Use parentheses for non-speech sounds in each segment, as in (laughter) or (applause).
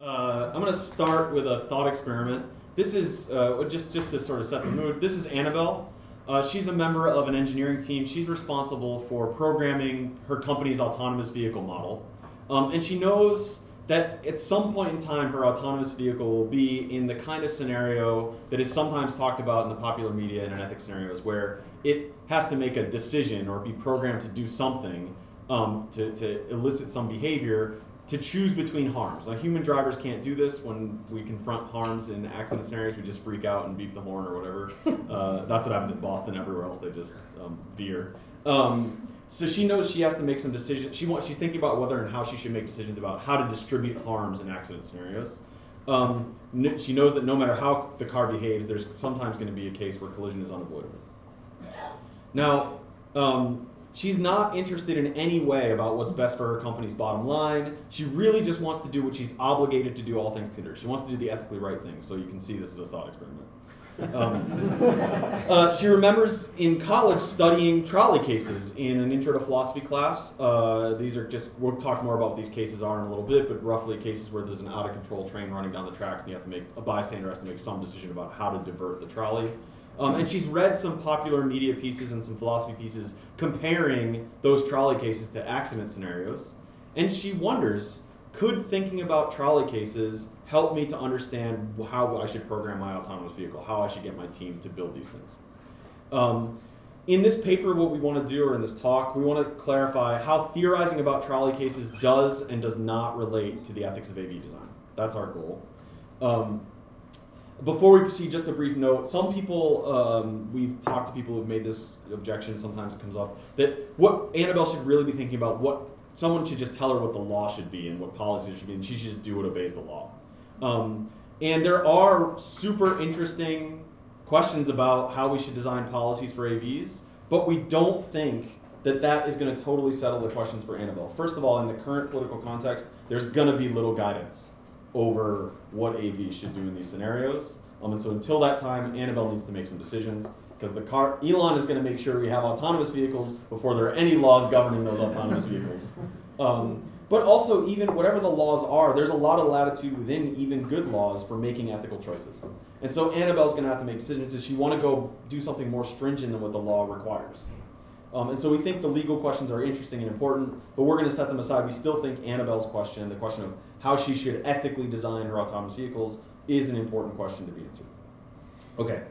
Uh, I'm going to start with a thought experiment. This is uh, just just to sort of set the mood. This is Annabelle. Uh, she's a member of an engineering team. She's responsible for programming her company's autonomous vehicle model, um, and she knows that at some point in time her autonomous vehicle will be in the kind of scenario that is sometimes talked about in the popular media and in ethics scenarios where it has to make a decision or be programmed to do something um, to, to elicit some behavior to choose between harms. Now, human drivers can't do this. When we confront harms in accident (laughs) scenarios, we just freak out and beep the horn or whatever. (laughs) uh, that's what happens in Boston. Everywhere else, they just um, veer. Um, so she knows she has to make some decisions. She wants, she's thinking about whether and how she should make decisions about how to distribute harms in accident scenarios. Um, she knows that no matter how the car behaves, there's sometimes going to be a case where collision is unavoidable. Now, um, she's not interested in any way about what's best for her company's bottom line. She really just wants to do what she's obligated to do, all things considered. She wants to do the ethically right thing. So you can see this is a thought experiment. Um, (laughs) uh, she remembers in college studying trolley cases in an intro to philosophy class. Uh, these are just, we'll talk more about what these cases are in a little bit, but roughly cases where there's an out of control train running down the tracks and you have to make, a bystander has to make some decision about how to divert the trolley. Um, and she's read some popular media pieces and some philosophy pieces comparing those trolley cases to accident scenarios. And she wonders could thinking about trolley cases help me to understand how I should program my autonomous vehicle, how I should get my team to build these things? Um, in this paper, what we want to do, or in this talk, we want to clarify how theorizing about trolley cases does and does not relate to the ethics of AV design. That's our goal. Um, before we proceed, just a brief note. Some people, um, we've talked to people who've made this objection, sometimes it comes up, that what Annabelle should really be thinking about, what someone should just tell her what the law should be and what policies should be, and she should just do what obeys the law. Um, and there are super interesting questions about how we should design policies for AVs, but we don't think that that is going to totally settle the questions for Annabelle. First of all, in the current political context, there's going to be little guidance over what AV should do in these scenarios. Um, and so until that time, Annabelle needs to make some decisions because the car Elon is going to make sure we have autonomous vehicles before there are any laws governing those autonomous (laughs) vehicles. Um, but also, even whatever the laws are, there's a lot of latitude within even good laws for making ethical choices. And so Annabelle's going to have to make decisions. Does she want to go do something more stringent than what the law requires? Um, and so we think the legal questions are interesting and important, but we're going to set them aside. We still think Annabelle's question, the question of how she should ethically design her autonomous vehicles, is an important question to be answered. Okay,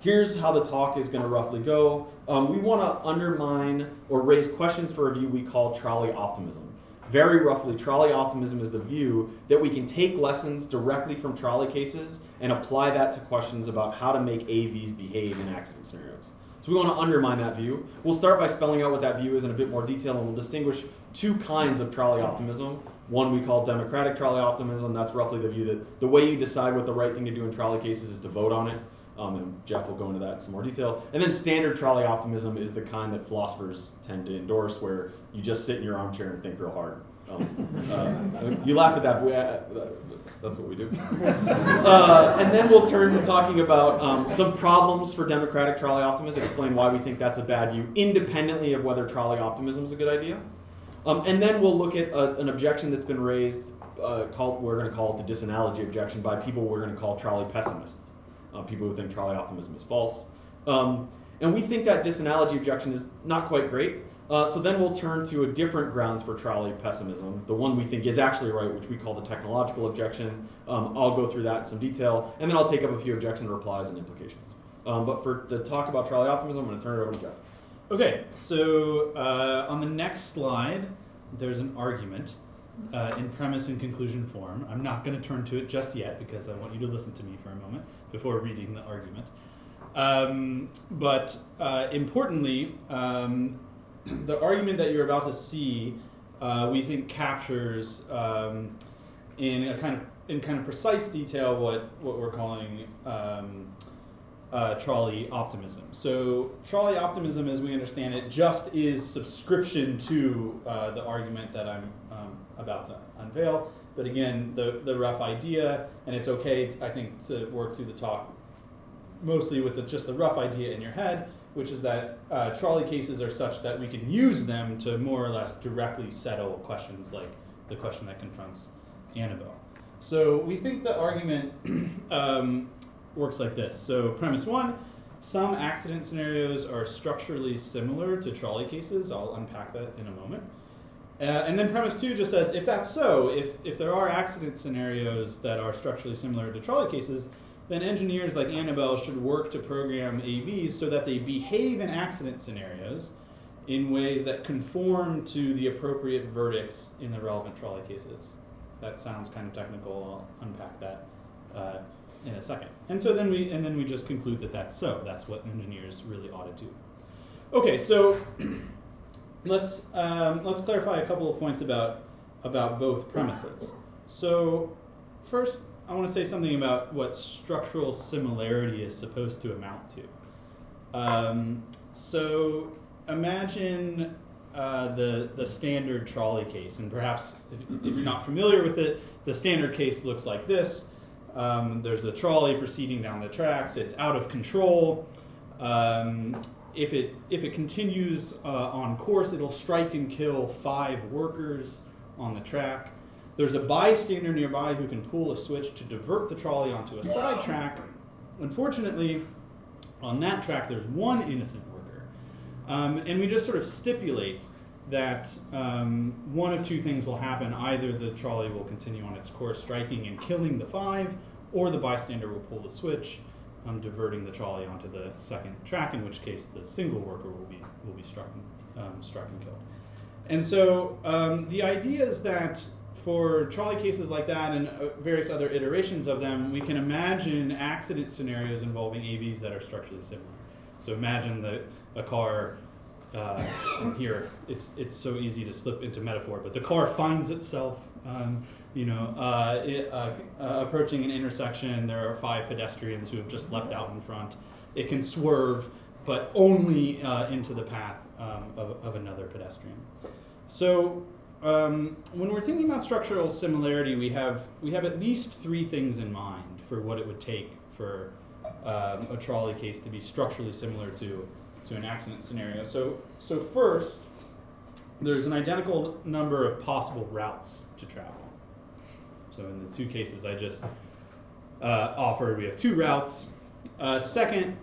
here's how the talk is going to roughly go. Um, we want to undermine or raise questions for a view we call trolley optimism. Very roughly, trolley optimism is the view that we can take lessons directly from trolley cases and apply that to questions about how to make AVs behave in accident scenarios. So we want to undermine that view. We'll start by spelling out what that view is in a bit more detail, and we'll distinguish two kinds of trolley optimism. One we call democratic trolley optimism. That's roughly the view that the way you decide what the right thing to do in trolley cases is to vote on it. Um, and Jeff will go into that in some more detail. And then standard trolley optimism is the kind that philosophers tend to endorse, where you just sit in your armchair and think real hard. Um, uh, you laugh at that, but we, uh, that's what we do. (laughs) Uh, and then we'll turn to talking about um, some problems for democratic trolley optimism, explain why we think that's a bad view, independently of whether trolley optimism is a good idea. Um, and then we'll look at a, an objection that's been raised, uh, called, we're going to call it the disanalogy objection, by people we're going to call trolley pessimists, uh, people who think trolley optimism is false. Um, and we think that disanalogy objection is not quite great. Uh, so then we'll turn to a different grounds for trolley pessimism, the one we think is actually right, which we call the technological objection. Um, I'll go through that in some detail, and then I'll take up a few objections, replies, and implications. Um, but for the talk about trolley optimism, I'm going to turn it over to Jeff. Okay, so uh, on the next slide, there's an argument uh, in premise and conclusion form. I'm not going to turn to it just yet because I want you to listen to me for a moment before reading the argument. Um, but uh, importantly, um, (clears throat) the argument that you're about to see, uh, we think captures um, in a kind of in kind of precise detail what what we're calling um, uh, trolley optimism. So trolley optimism, as we understand it, just is subscription to uh, the argument that I'm um, about to unveil. But again, the the rough idea, and it's okay, I think, to work through the talk mostly with the, just the rough idea in your head which is that uh, trolley cases are such that we can use them to more or less directly settle questions like the question that confronts Annabelle. So we think the argument (clears throat) um, works like this. So premise one, some accident scenarios are structurally similar to trolley cases. I'll unpack that in a moment. Uh, and then premise two just says, if that's so, if, if there are accident scenarios that are structurally similar to trolley cases, then engineers like Annabelle should work to program AVs so that they behave in accident scenarios in ways that conform to the appropriate verdicts in the relevant trolley cases. That sounds kind of technical. I'll unpack that uh, in a second. And so then we and then we just conclude that that's so. That's what engineers really ought to do. Okay, so (clears throat) let's um, let's clarify a couple of points about about both premises. So first, I want to say something about what structural similarity is supposed to amount to. Um, so imagine uh, the the standard trolley case, and perhaps if, if, you're not familiar with it, the standard case looks like this. Um, there's a trolley proceeding down the tracks. It's out of control. Um, if it if it continues uh, on course, it'll strike and kill five workers on the track. There's a bystander nearby who can pull a switch to divert the trolley onto a side track. Unfortunately, on that track, there's one innocent worker. Um, and we just sort of stipulate that um, one of two things will happen. Either the trolley will continue on its course, striking and killing the five, or the bystander will pull the switch, um, diverting the trolley onto the second track, in which case the single worker will be, will be struck, um, struck and killed. And so um, the idea is that for trolley cases like that and uh, various other iterations of them, we can imagine accident scenarios involving AVs that are structurally similar. So imagine that a car, uh, and here it's it's so easy to slip into metaphor, but the car finds itself, um, you know, uh, it, uh, uh, approaching an intersection. There are five pedestrians who have just leapt out in front. It can swerve, but only uh, into the path um, of, of another pedestrian. So um, when we're thinking about structural similarity, we have we have at least three things in mind for what it would take for um, a trolley case to be structurally similar to to an accident scenario. So so first, there's an identical number of possible routes to travel. So in the two cases I just uh, offered, we have two routes. Uh, second,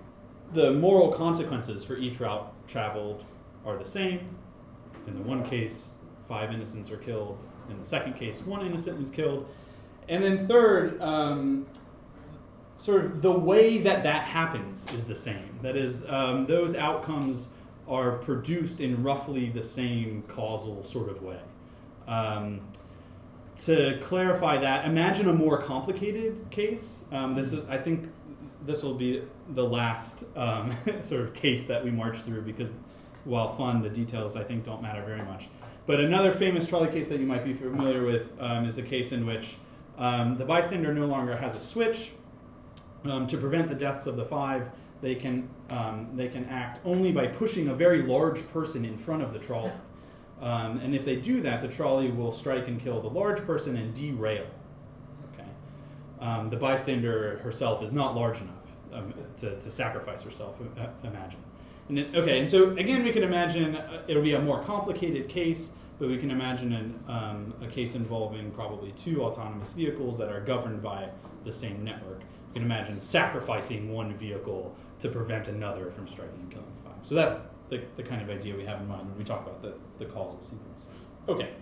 the moral consequences for each route traveled are the same. In the one case, five innocents are killed. In the second case, one innocent is killed. And then third, um, sort of the way that that happens is the same. That is, um, those outcomes are produced in roughly the same causal sort of way. Um, to clarify that, imagine a more complicated case. Um, this is, I think, this will be the last um, (laughs) sort of case that we march through because, while fun, the details I think don't matter very much. But another famous trolley case that you might be familiar with um, is a case in which um, the bystander no longer has a switch. Um, to prevent the deaths of the five, they can um, they can act only by pushing a very large person in front of the trolley. Um, and if they do that, the trolley will strike and kill the large person and derail. Okay. Um, the bystander herself is not large enough to, to sacrifice herself. Uh, imagine. And it, okay, and so again, we can imagine uh, it'll be a more complicated case but we can imagine an, um, a case involving probably two autonomous vehicles that are governed by the same network. You can imagine sacrificing one vehicle to prevent another from striking and killing five. So that's the, the kind of idea we have in mind when we talk about the, the causal sequence. Okay.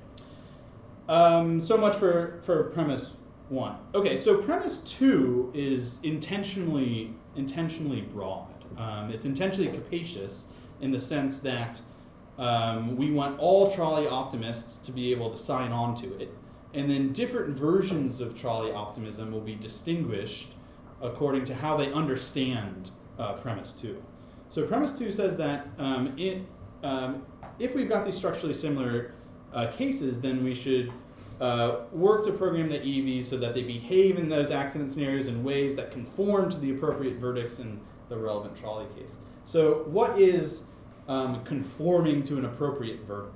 Um, so much for, for premise one. Okay, so premise two is intentionally intentionally broad. Um, it's intentionally capacious in the sense that um, we want all trolley optimists to be able to sign on to it. And then different versions of trolley optimism will be distinguished according to how they understand uh, premise two. So premise two says that um, it, um, if we've got these structurally similar uh, cases, then we should uh, work to program the AVs so that they behave in those accident scenarios in ways that conform to the appropriate verdicts in the relevant trolley case. So what is um, conforming to an appropriate verdict.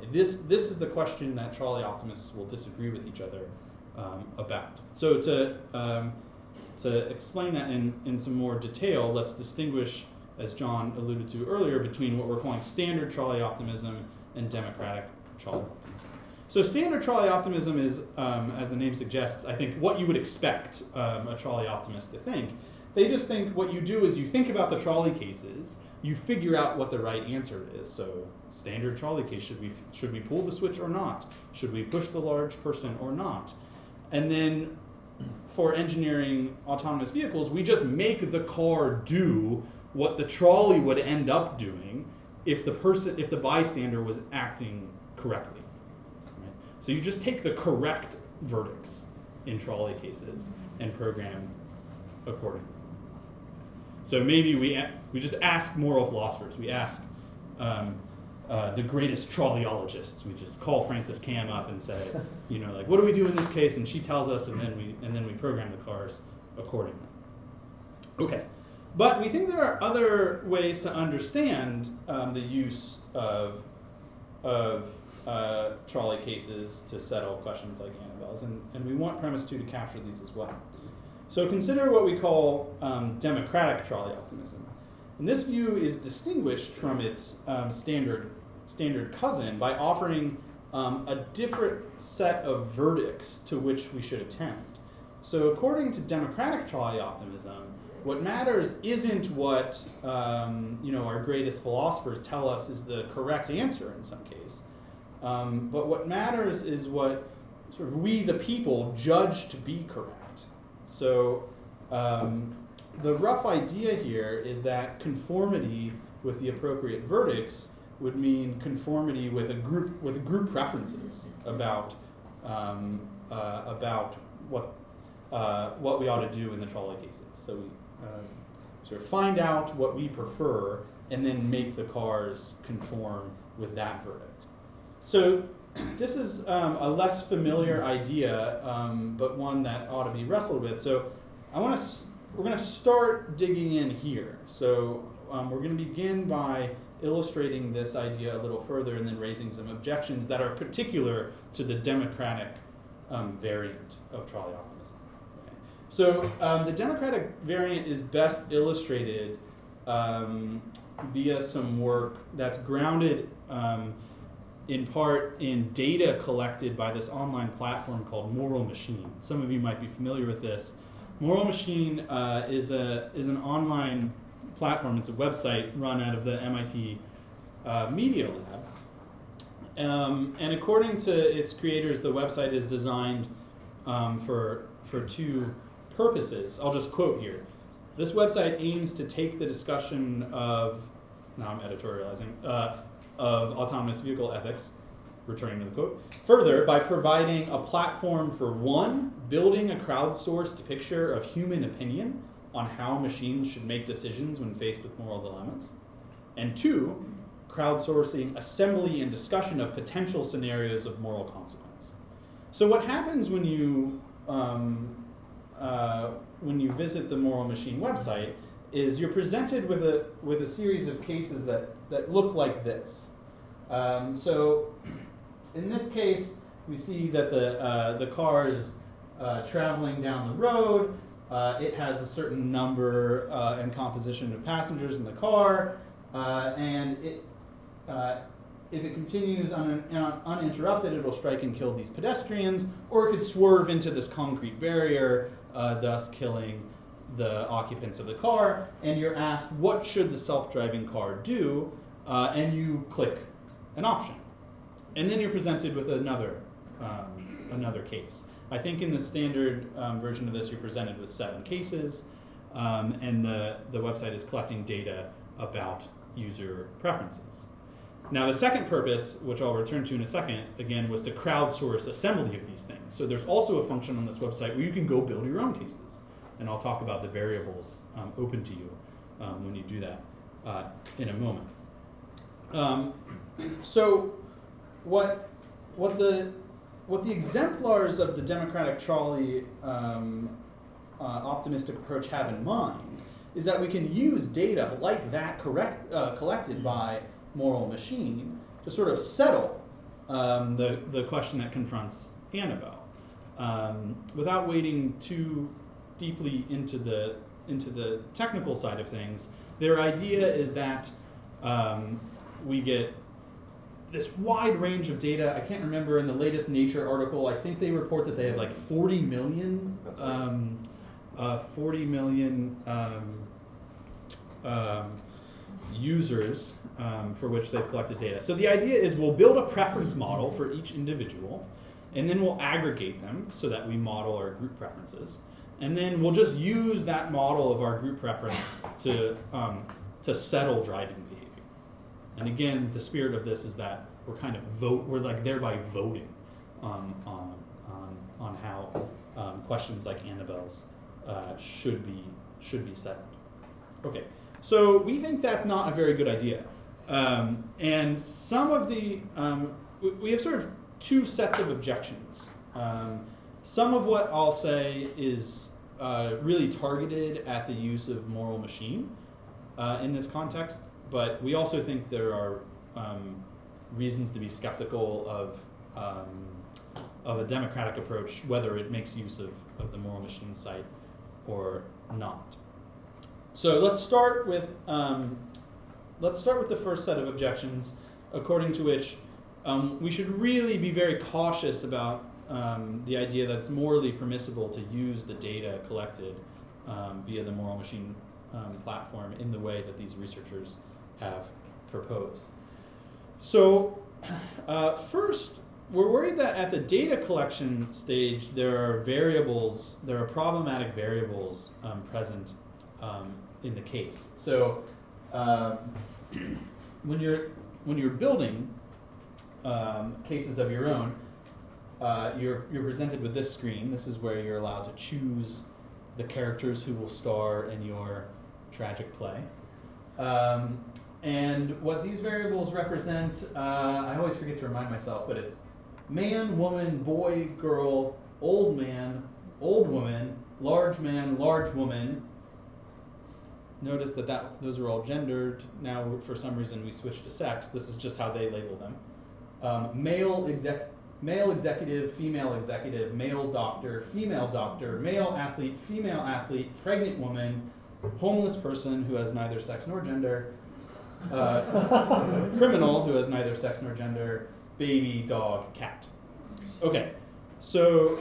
Okay, this, this is the question that trolley optimists will disagree with each other um, about. So to, um, to explain that in, in some more detail, let's distinguish, as John alluded to earlier, between what we're calling standard trolley optimism and democratic trolley optimism. So standard trolley optimism is, um, as the name suggests, I think what you would expect um, a trolley optimist to think. They just think what you do is you think about the trolley cases, you figure out what the right answer is. So standard trolley case, should we should we pull the switch or not? Should we push the large person or not? And then for engineering autonomous vehicles, we just make the car do what the trolley would end up doing if the person if the bystander was acting correctly. Right? So you just take the correct verdicts in trolley cases and program accordingly. So maybe we we just ask moral philosophers. We ask um, uh, the greatest trolleyologists. We just call Frances Kamm up and say, (laughs) you know, like, what do we do in this case? And she tells us, and then we and then we program the cars accordingly. Okay, but we think there are other ways to understand um, the use of of uh, trolley cases to settle questions like Annabelle's, and, and we want premise two to capture these as well. So consider what we call um, democratic trolley optimism. And this view is distinguished from its um, standard, standard cousin by offering um, a different set of verdicts to which we should attend. So according to democratic trolley optimism, what matters isn't what um, you know our greatest philosophers tell us is the correct answer in some case, um, but what matters is what sort of we the people judge to be correct. So um, the rough idea here is that conformity with the appropriate verdicts would mean conformity with a group with group preferences about um, uh, about what uh, what we ought to do in the trolley cases. So we uh, sort of find out what we prefer and then make the cars conform with that verdict. So this is um, a less familiar idea, um, but one that ought to be wrestled with. So I want to we're going to start digging in here. So um, we're going to begin by illustrating this idea a little further and then raising some objections that are particular to the democratic um, variant of trolley optimism. Okay. So um, the democratic variant is best illustrated um, via some work that's grounded um, in part in data collected by this online platform called Moral Machine. Some of you might be familiar with this. Moral Machine uh, is a is an online platform. It's a website run out of the MIT uh, Media Lab. Um, and according to its creators, the website is designed um, for for two purposes. I'll just quote here. This website aims to take the discussion of now I'm editorializing uh, of autonomous vehicle ethics returning to the quote. Further, by providing a platform for one, building a crowdsourced picture of human opinion on how machines should make decisions when faced with moral dilemmas, and two, crowdsourcing assembly and discussion of potential scenarios of moral consequence. So what happens when you um, uh, when you visit the Moral Machine website is you're presented with a with a series of cases that that look like this. Um, so in this case, we see that the, uh, the car is uh, traveling down the road. Uh, it has a certain number uh, and composition of passengers in the car, uh, and it, uh, if it continues un- un- uninterrupted, it'll strike and kill these pedestrians, or it could swerve into this concrete barrier, thus killing the occupants of the car. And you're asked, what should the self-driving car do? and you click an option and then you're presented with another um, another case. I think in the standard um, version of this, you're presented with seven cases, um, and the, the website is collecting data about user preferences. Now, the second purpose, which I'll return to in a second, again, was to crowdsource assembly of these things. So there's also a function on this website where you can go build your own cases, and I'll talk about the variables um, open to you um, when you do that uh, in a moment. Um, so what what the what the exemplars of the democratic trolley um, uh, optimistic approach have in mind is that we can use data like that correct, uh, collected by moral machine to sort of settle um, the, the question that confronts Annabelle um, without wading too deeply into the into the technical side of things. Their idea is that um, we get this wide range of data. I can't remember in the latest Nature article. I think they report that they have like 40 million, um, uh, 40 million um, um, users um, for which they've collected data. So the idea is we'll build a preference model for each individual, and then we'll aggregate them so that we model our group preferences. And then we'll just use that model of our group preference to, um, to settle driving. And again, the spirit of this is that we're kind of vote, we're like thereby voting um, on, on, on how um, questions like Annabelle's uh, should be should be settled. Okay, so we think that's not a very good idea. Um, and some of the, um, we, we have sort of two sets of objections. Um, some of what I'll say is uh, really targeted at the use of moral machine uh, in this context, but we also think there are um, reasons to be skeptical of um, of a democratic approach, whether it makes use of, of the moral machine site or not. So let's start with um, let's start with the first set of objections, according to which um, we should really be very cautious about um, the idea that it's morally permissible to use the data collected um, via the moral machine platform in the way that these researchers have proposed. So (clears throat) uh, first, we're worried that at the data collection stage, there are variables, there are problematic variables um, present um, in the case. So um, (clears throat) when you're when you're building um, cases of your own, uh, you're you're presented with this screen. This is where you're allowed to choose the characters who will star in your tragic play. Um, and what these variables represent, uh, I always forget to remind myself, but it's man, woman, boy, girl, old man, old woman, large man, large woman. Notice that, that those are all gendered. Now, for some reason, we switched to sex. This is just how they label them. Um, male exec, male executive, female executive, male doctor, female doctor, male athlete, female athlete, pregnant woman, homeless person who has neither sex nor gender, uh, criminal who has neither sex nor gender, baby, dog, cat. Okay, so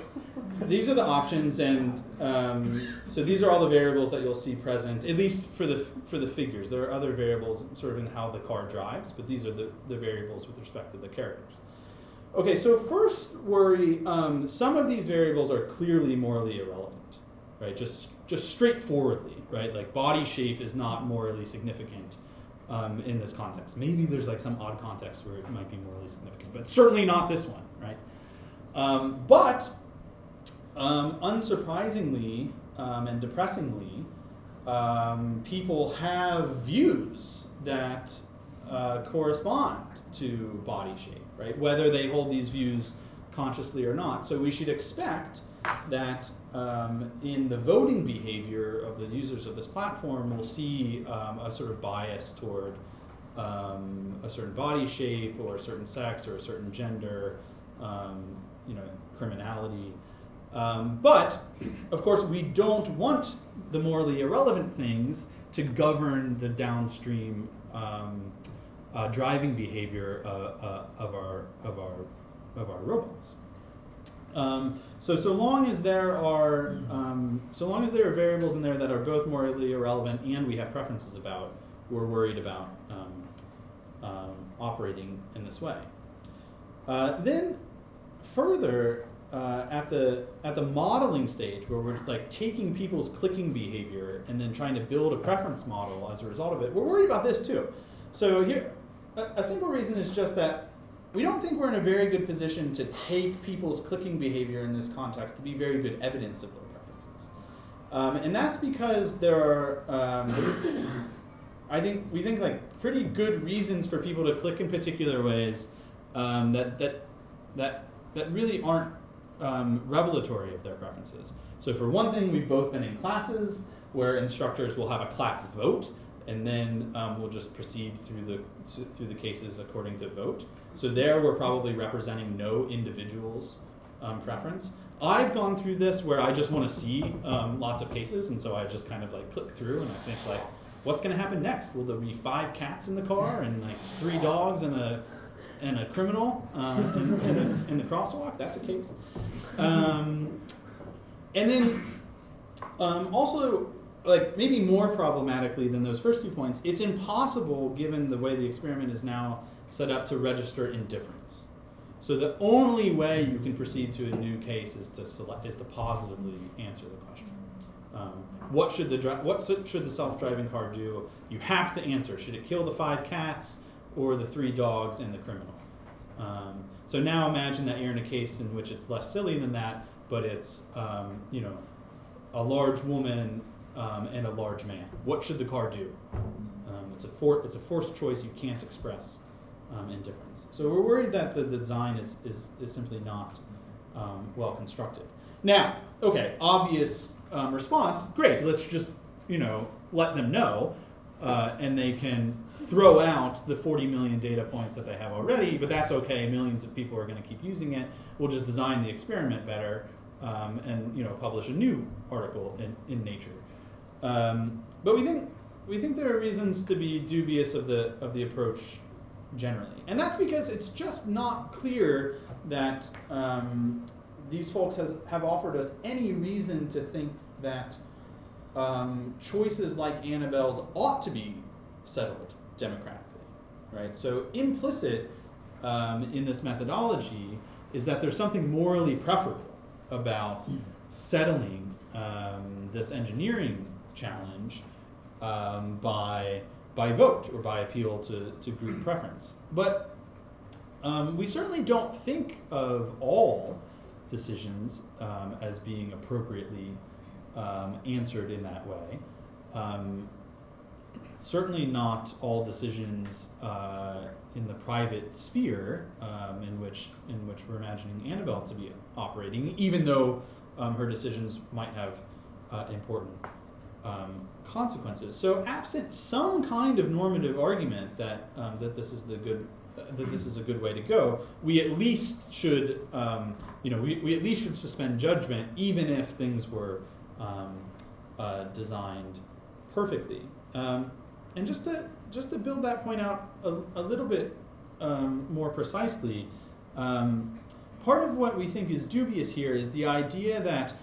these are the options, and um, so these are all the variables that you'll see present, at least for the for the figures. There are other variables sort of in how the car drives, but these are the, the variables with respect to the characters. Okay, so first worry, um, some of these variables are clearly morally irrelevant, right? Just just straightforwardly, right? Like body shape is not morally significant um, in this context. Maybe there's like some odd context where it might be morally significant, but certainly not this one, right? Um, but um, unsurprisingly um, and depressingly, um, people have views that uh, correspond to body shape, right? Whether they hold these views consciously or not. So we should expect that um, in the voting behavior of the users of this platform, we'll see um, a sort of bias toward um, a certain body shape or a certain sex or a certain gender, um, you know, criminality. Um, but of course, we don't want the morally irrelevant things to govern the downstream um, uh, driving behavior uh, uh, of our of our of our robots. Um, so so long as there are um, so long as there are variables in there that are both morally irrelevant and we have preferences about, we're worried about um, um, operating in this way. Uh, then further uh, at the at the modeling stage where we're like taking people's clicking behavior and then trying to build a preference model as a result of it, we're worried about this too. So here, a, a simple reason is just that we don't think we're in a very good position to take people's clicking behavior in this context to be very good evidence of their preferences. Um, and that's because there are, um, I think, we think like pretty good reasons for people to click in particular ways um, that, that, that, that really aren't um, revelatory of their preferences. So for one thing, we've both been in classes where instructors will have a class vote and then um, we'll just proceed through the through the cases according to vote. So there, we're probably representing no individual's um, preference. I've gone through this where I just want to see um, lots of cases, and so I just kind of like click through and I think like, what's going to happen next? Will there be five cats in the car and like three dogs and a and a criminal uh, in, in, the, in the crosswalk. That's a case. Um, and then um, also, like maybe more problematically than those first two points, it's impossible given the way the experiment is now set up to register indifference. So the only way you can proceed to a new case is to select is to positively answer the question. Um, what should the what should the self-driving car do? You have to answer. Should it kill the five cats or the three dogs and the criminal? Um, so now imagine that you're in a case in which it's less silly than that, but it's um, you know a large woman um, and a large man. What should the car do? Um, it's a for, it's a forced choice you can't express um, indifference. So we're worried that the, design is, is, is simply not um, well constructed. Now, okay, obvious um, response, great, let's just, you know, let them know, uh, and they can throw out the 40 million data points that they have already, but that's okay, millions of people are going to keep using it, we'll just design the experiment better, um, and, you know, publish a new article in, in Nature. Um, but we think, we think there are reasons to be dubious of the, of the approach generally. And that's because it's just not clear that um, these folks has, have offered us any reason to think that um, choices like Annabelle's ought to be settled democratically, right? So implicit um, in this methodology is that there's something morally preferable about settling um, this engineering challenge um, by by vote or by appeal to, to group preference. But um, we certainly don't think of all decisions um, as being appropriately um, answered in that way. Um, certainly not all decisions uh, in the private sphere um, in which in which we're imagining Annabelle to be operating, even though um, her decisions might have uh, important um, consequences. So, absent some kind of normative argument that um, that this is the good uh, that this is a good way to go, we at least should um, you know we, we at least should suspend judgment even if things were um, uh, designed perfectly. Um, and just to just to build that point out a, a little bit um, more precisely. part of what we think is dubious here is the idea that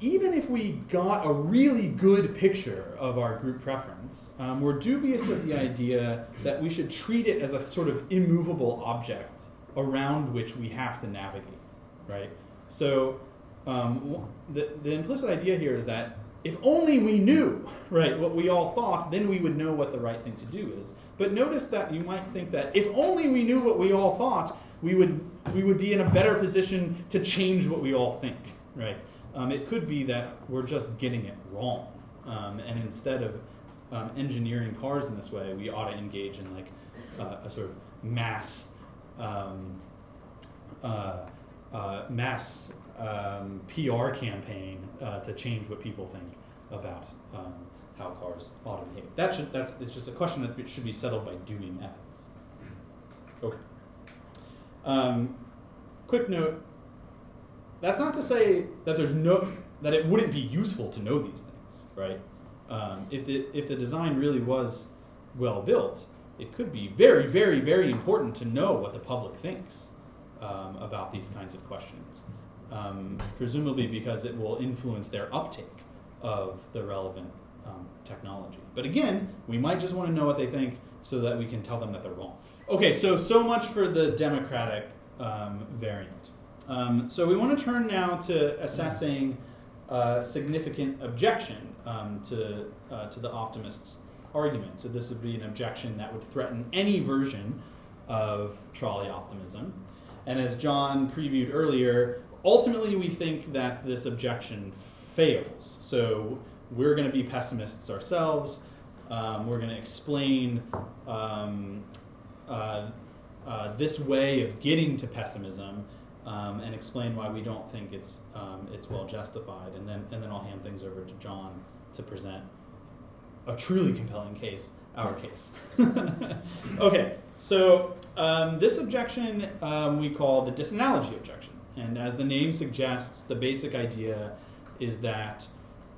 even if we got a really good picture of our group preference, um, we're dubious of the idea that we should treat it as a sort of immovable object around which we have to navigate, right? So um, the, the implicit idea here is that if only we knew, (laughs) right, what we all thought, then we would know what the right thing to do is. But notice that you might think that if only we knew what we all thought, we would we would be in a better position to change what we all think, right? Um, it could be that we're just getting it wrong. Um, and instead of um, engineering cars in this way, we ought to engage in like uh, a sort of mass um, uh, uh, mass um, PR campaign uh, to change what people think about um, how cars ought to behave. That should that's it's just a question that should be settled by doing ethics. Okay. quick note that's not to say that there's no that it wouldn't be useful to know these things, right? Um, if the if the design really was well built, it could be very, very, very important to know what the public thinks um, about these kinds of questions. Um, presumably because it will influence their uptake of the relevant um, technology. But again, we might just want to know what they think so that we can tell them that they're wrong. Okay, so so much for the democratic um, variant. Um, so we want to turn now to assessing uh, significant objection um, to, uh, to the optimist's argument. So this would be an objection that would threaten any version of trolley optimism. And as John previewed earlier, ultimately we think that this objection fails. So we're going to be pessimists ourselves. Um, we're going to explain um, uh, uh, this way of getting to pessimism um, and explain why we don't think it's um, it's well justified, and then and then I'll hand things over to John to present a truly compelling case, our case. (laughs) okay, so um, this objection um, we call the disanalogy objection, and as the name suggests, the basic idea is that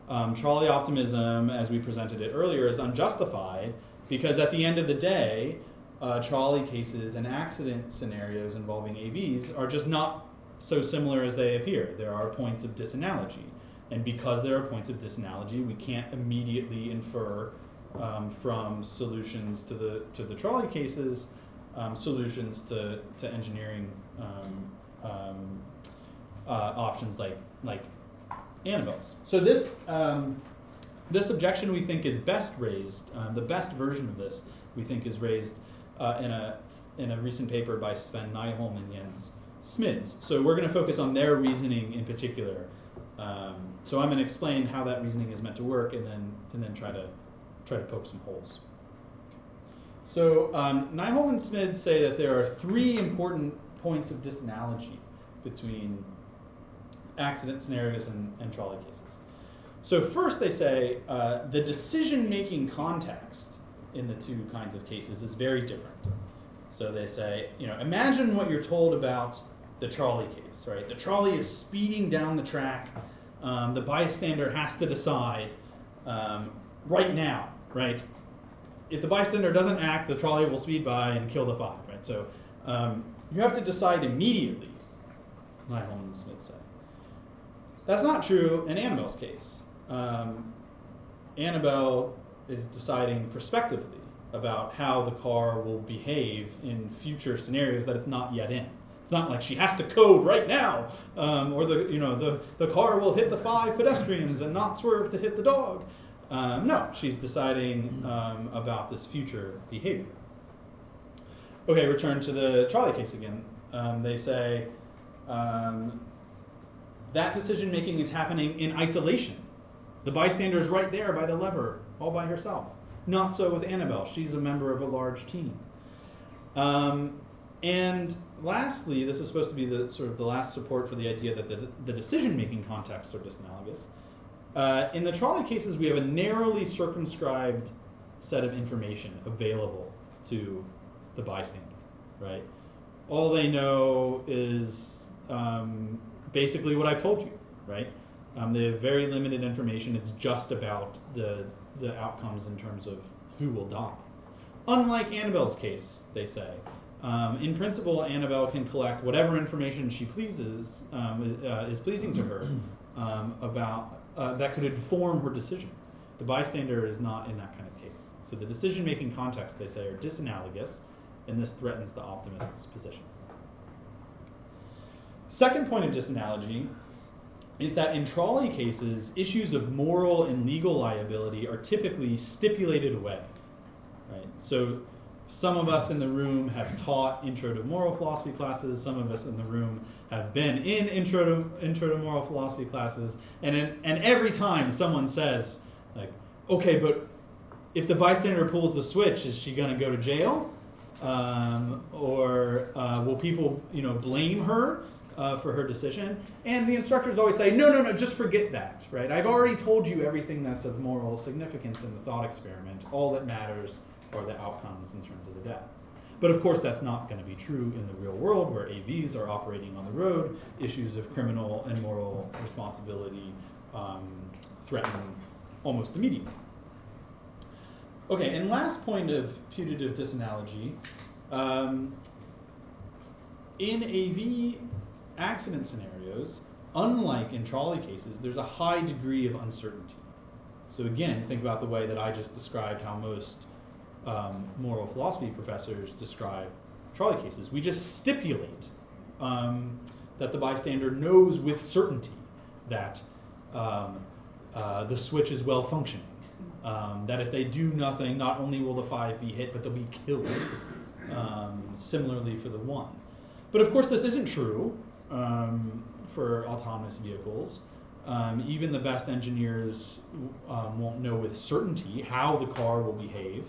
um, trolley optimism, as we presented it earlier, is unjustified because at the end of the day, uh, trolley cases and accident scenarios involving AVs are just not so similar as they appear. There are points of disanalogy. And because there are points of disanalogy, we can't immediately infer um, from solutions to the to the trolley cases, um, solutions to, to engineering um, um uh, options like like Annabelle's. So this um, this objection we think is best raised. Uh, the best version of this we think is raised uh, in a in a recent paper by Sven Nyholm and Jens Smids. So we're going to focus on their reasoning in particular. Um, so I'm going to explain how that reasoning is meant to work, and then and then try to try to poke some holes. So um, Nyholm and Smids say that there are three important points of disanalogy between accident scenarios and, and trolley cases. So first they say uh, the decision-making context in the two kinds of cases is very different. So they say, you know, imagine what you're told about the trolley case, right? The trolley is speeding down the track. Um, the bystander has to decide um, right now, right? If the bystander doesn't act, the trolley will speed by and kill the five, right? So um, you have to decide immediately, Nyholm and Smids. That's not true in Annabelle's case. Um, Annabelle is deciding prospectively about how the car will behave in future scenarios that it's not yet in. It's not like she has to code right now, um, or the you know the the car will hit the five pedestrians and not swerve to hit the dog. Um, no, she's deciding um, about this future behavior. Okay, return to the trolley case again. Um, they say um, that decision making is happening in isolation. The bystander is right there by the lever, all by herself. Not so with Annabelle. She's a member of a large team. Um, and lastly, this is supposed to be the sort of the last support for the idea that the, the decision-making contexts are disanalogous. Uh, in the trolley cases, we have a narrowly circumscribed set of information available to the bystander, right? All they know is um, basically what I've told you, right? Um, they have very limited information. It's just about the the outcomes in terms of who will die. Unlike Annabelle's case, they say, um, in principle, Annabelle can collect whatever information she pleases um, uh, is pleasing to her (clears throat) um, about uh, that could inform her decision. The bystander is not in that kind of case. So the decision-making context, they say, are disanalogous, and this threatens the optimist's position. Second point of disanalogy is that in trolley cases, issues of moral and legal liability are typically stipulated away. Right? So some of us in the room have taught intro to moral philosophy classes. Some of us in the room have been in intro to intro to moral philosophy classes, and in, and every time someone says like, okay, but if the bystander pulls the switch, is she going to go to jail? Um, or uh, will people, you know, blame her uh, for her decision. And the instructors always say, no, no, no, just forget that, right? I've already told you everything that's of moral significance in the thought experiment. All that matters are the outcomes in terms of the deaths. But of course, that's not going to be true in the real world where AVs are operating on the road. Issues of criminal and moral responsibility um, threaten almost immediately. Okay, and last point of putative disanalogy. Um, in AV accident scenarios, unlike in trolley cases, there's a high degree of uncertainty. So again, think about the way that I just described how most um, moral philosophy professors describe trolley cases. We just stipulate um, that the bystander knows with certainty that um, uh, the switch is well functioning. Um, that if they do nothing, not only will the five be hit, but they'll be killed. Um, similarly for the one. But of course, this isn't true um, for autonomous vehicles. Um, even the best engineers um, won't know with certainty how the car will behave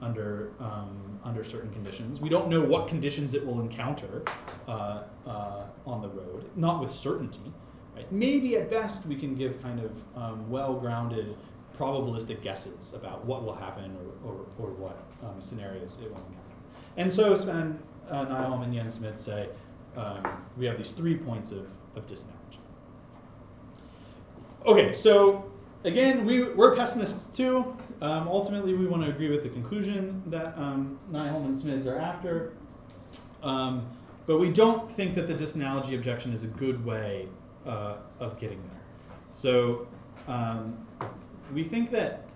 under um, under certain conditions. We don't know what conditions it will encounter uh, uh, on the road, not with certainty. Right? Maybe at best we can give kind of um, well-grounded probabilistic guesses about what will happen or, or, or what um, scenarios it will encounter. And so Sven uh, Nyholm and Jens Smids say um, we have these three points of, of. Okay, so again, we, we're pessimists too. Um, ultimately, we want to agree with the conclusion that um, Nyholm and Smids are after. Um, but we don't think that the disanalogy objection is a good way uh, of getting there. So um, we think that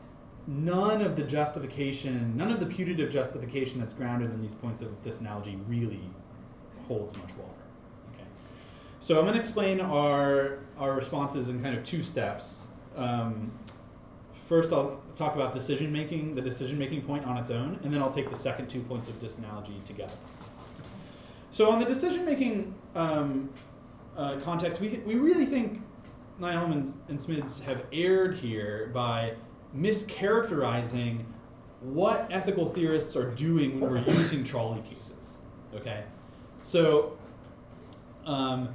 none of the justification, none of the putative justification that's grounded in these points of disanalogy really holds much water. Okay. So I'm going to explain our our responses in kind of two steps. Um, first, I'll talk about decision making, the decision making point on its own, and then I'll take the second two points of disanalogy together. So on the decision making um, uh, context, we, we really think Nyholm and, and have erred here by mischaracterizing what ethical theorists are doing when we're using trolley cases. Okay, so um,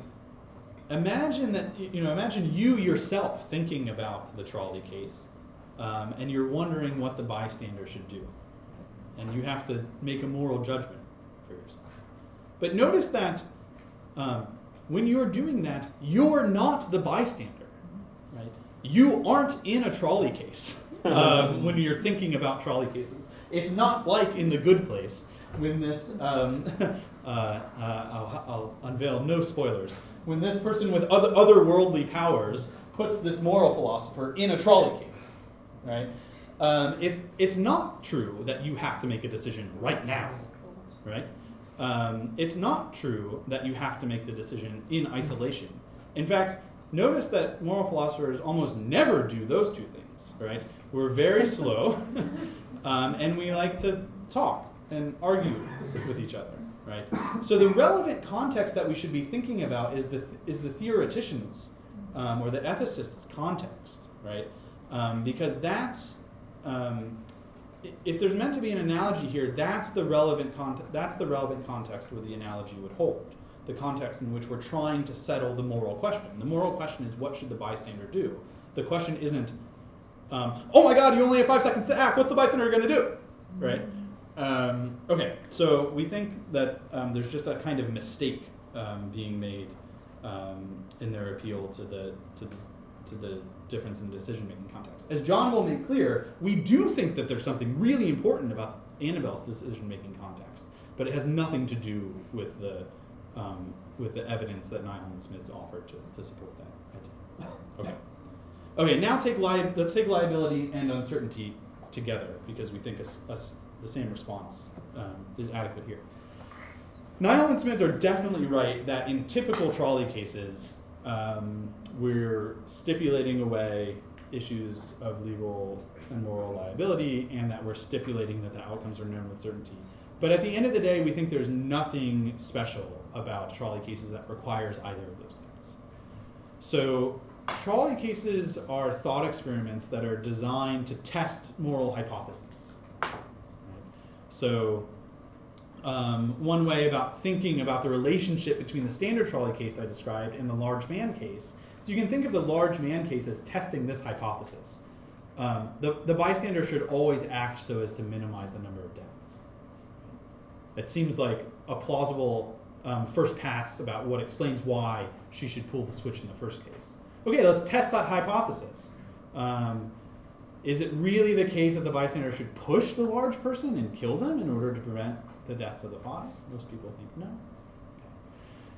imagine that you know imagine you yourself thinking about the trolley case, um, and you're wondering what the bystander should do, and you have to make a moral judgment for yourself. But notice that um, when you're doing that, you're not the bystander, right? You aren't in a trolley case (laughs) um, when you're thinking about trolley cases. It's not like in the good place when this, um, uh, uh, I'll, I'll, unveil no spoilers, when this person with other otherworldly powers puts this moral philosopher in a trolley case, right? Um, it's it's not true that you have to make a decision right now, right? Um, it's not true that you have to make the decision in isolation. In fact, notice that moral philosophers almost never do those two things, right? We're very slow, (laughs) um, and we like to talk and argue with each other, right? So the relevant context that we should be thinking about is the is the theoretician's um, or the ethicist's context, right? Um, because that's um, if there's meant to be an analogy here, that's the relevant context. That's the relevant context where the analogy would hold. The context in which we're trying to settle the moral question. The moral question is what should the bystander do? The question isn't, um, oh my God, you only have five seconds to act. What's the bystander going to do? Right. Um, okay. So we think that um, there's just a kind of mistake um, being made um, in their appeal to the to the to the difference in decision-making context. As John will make clear, we do think that there's something really important about Annabelle's decision-making context, but it has nothing to do with the um, with the evidence that Nyholm and Smids offered to, to support that idea. Okay. Okay. Now take li- let's take liability and uncertainty together because we think a, a, the same response um, is adequate here. Nyholm and Smids are definitely right that in typical trolley cases, um, we're stipulating away issues of legal and moral liability, and that we're stipulating that the outcomes are known with certainty. But at the end of the day, we think there's nothing special about trolley cases that requires either of those things. So trolley cases are thought experiments that are designed to test moral hypotheses. So um, one way about thinking about the relationship between the standard trolley case I described and the large man case. So you can think of the large man case as testing this hypothesis. Um, the, the bystander should always act so as to minimize the number of deaths. It seems like a plausible um, first pass about what explains why she should pull the switch in the first case. Okay, let's test that hypothesis. Um, is it really the case that the bystander should push the large person and kill them in order to prevent the deaths of the five? Most people think no.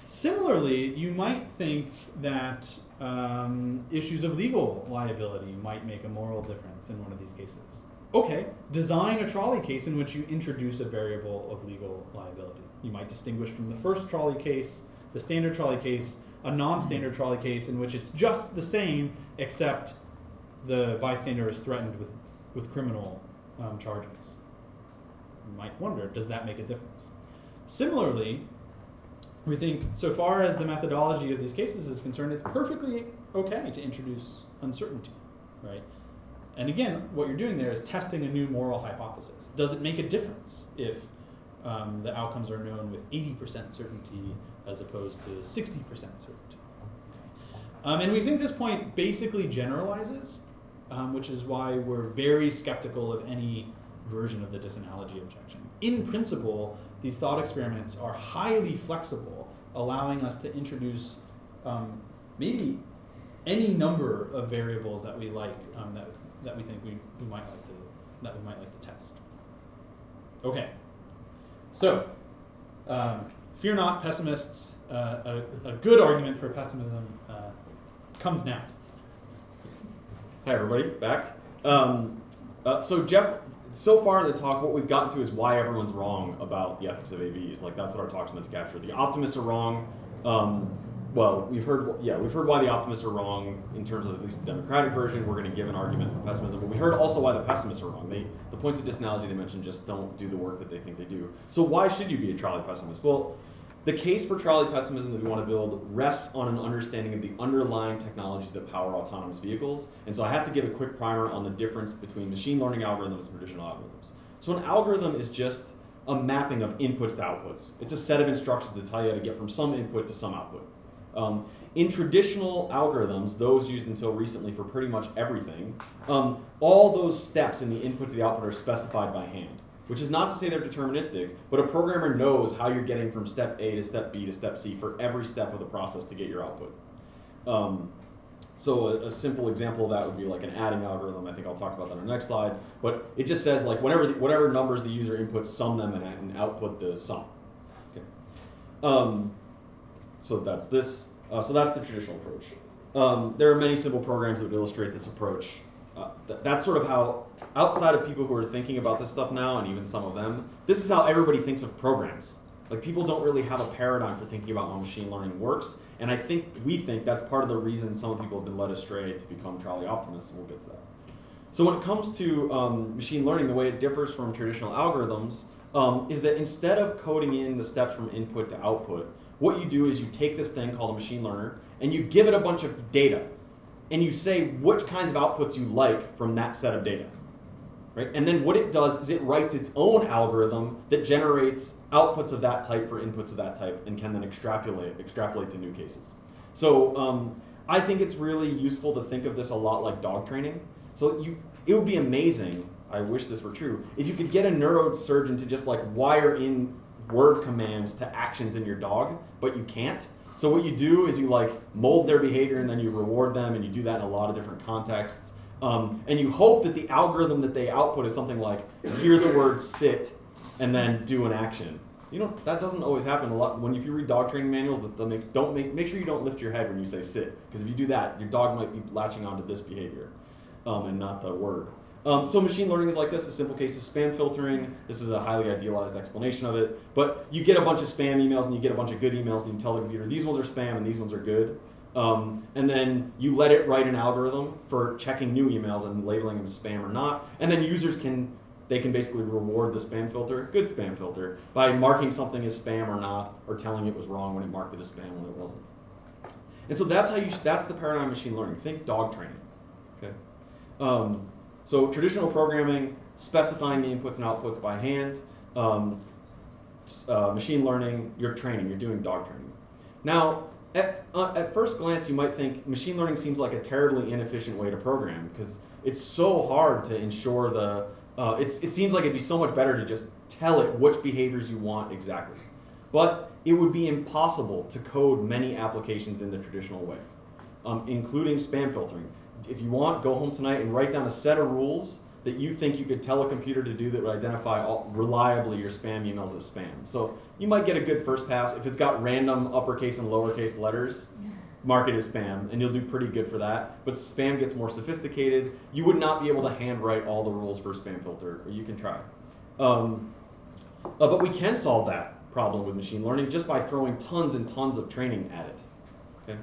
Similarly, you might think that um, issues of legal liability might make a moral difference in one of these cases. Okay, design a trolley case in which you introduce a variable of legal liability. You might distinguish from the first trolley case, the standard trolley case, a non-standard trolley case in which it's just the same except the bystander is threatened with, with criminal um, charges. You might wonder, does that make a difference? Similarly, we think so far as the methodology of these cases is concerned, it's perfectly okay to introduce uncertainty, right? And again, what you're doing there is testing a new moral hypothesis. Does it make a difference if um, the outcomes are known with 80% certainty as opposed to 60% certainty? Um, and we think this point basically generalizes, um, which is why we're very skeptical of any version of the disanalogy objection. In principle, these thought experiments are highly flexible, allowing us to introduce um, maybe any number of variables that we like um, that that we think we, we might like to that we might like to test. Okay, so um, fear not, pessimists. Uh, a, a, good argument for pessimism uh, comes now. Hi everybody, back. Um, uh, so Jeff, so far in the talk, what we've gotten to is why everyone's wrong about the ethics of AVs. Like that's what our talk's meant to capture. The optimists are wrong. Um, well, we've heard, yeah, we've heard why the optimists are wrong in terms of at least the democratic version. We're going to give an argument for pessimism, but we heard also why the pessimists are wrong. They, the points of disanalogy they mentioned just don't do the work that they think they do. So why should you be a trolley pessimist? Well, the case for trolley pessimism that we want to build rests on an understanding of the underlying technologies that power autonomous vehicles. And so I have to give a quick primer on the difference between machine learning algorithms and traditional algorithms. So an algorithm is just a mapping of inputs to outputs. It's a set of instructions to tell you how to get from some input to some output. Um, in traditional algorithms, those used until recently for pretty much everything, um, all those steps in the input to the output are specified by hand, which is not to say they're deterministic, but a programmer knows how you're getting from step A to step B to step C for every step of the process to get your output. Um, so a, a, simple example of that would be like an adding algorithm. I think I'll talk about that on the next slide. But it just says like whatever the, whatever numbers the user inputs, sum them and, and output the sum. Okay. Um, so that's this. Uh, so that's the traditional approach. Um, there are many simple programs that would illustrate this approach. Uh, th- that's sort of how, outside of people who are thinking about this stuff now, and even some of them, this is how everybody thinks of programs. Like people don't really have a paradigm for thinking about how machine learning works, and I think we think that's part of the reason some people have been led astray to become trolley optimists, and we'll get to that. So when it comes to um, machine learning, the way it differs from traditional algorithms um, is that instead of coding in the steps from input to output, what you do is you take this thing called a machine learner and you give it a bunch of data and you say which kinds of outputs you like from that set of data. Right? And then what it does is it writes its own algorithm that generates outputs of that type for inputs of that type and can then extrapolate extrapolate to new cases. So um, I think it's really useful to think of this a lot like dog training. So you, it would be amazing. I wish this were true. If you could get a neurosurgeon to just like wire in word commands to actions in your dog, but you can't. So what you do is you like mold their behavior and then you reward them, and you do that in a lot of different contexts. Um, and you hope that the algorithm that they output is something like hear the word sit and then do an action. You know that doesn't always happen a lot. When if you read dog training manuals, that make don't make make sure you don't lift your head when you say sit, because if you do that, your dog might be latching onto this behavior um, and not the word. Um, so machine learning is like this, a simple case of spam filtering. This is a highly idealized explanation of it. But you get a bunch of spam emails and you get a bunch of good emails and you tell the computer these ones are spam and these ones are good. Um, and then you let it write an algorithm for checking new emails and labeling them spam or not. And then users can they can basically reward the spam filter, good spam filter, by marking something as spam or not, or telling it was wrong when it marked it as spam when it wasn't. And so that's how you that's the paradigm of machine learning. Think dog training. Okay. Um, so traditional programming, specifying the inputs and outputs by hand, um, uh, machine learning, you're training, you're doing dog training. Now, at, uh, at first glance, you might think machine learning seems like a terribly inefficient way to program because it's so hard to ensure the. Uh, it seems like it'd be so much better to just tell it which behaviors you want exactly. But it would be impossible to code many applications in the traditional way, um, including spam filtering if you want, go home tonight and write down a set of rules that you think you could tell a computer to do that would identify all, reliably your spam emails as spam. So you might get a good first pass. If it's got random uppercase and lowercase letters, mark it as spam, and you'll do pretty good for that. But spam gets more sophisticated. You would not be able to handwrite all the rules for a spam filter, or you can try. Um, uh, but we can solve that problem with machine learning just by throwing tons and tons of training at it. Okay.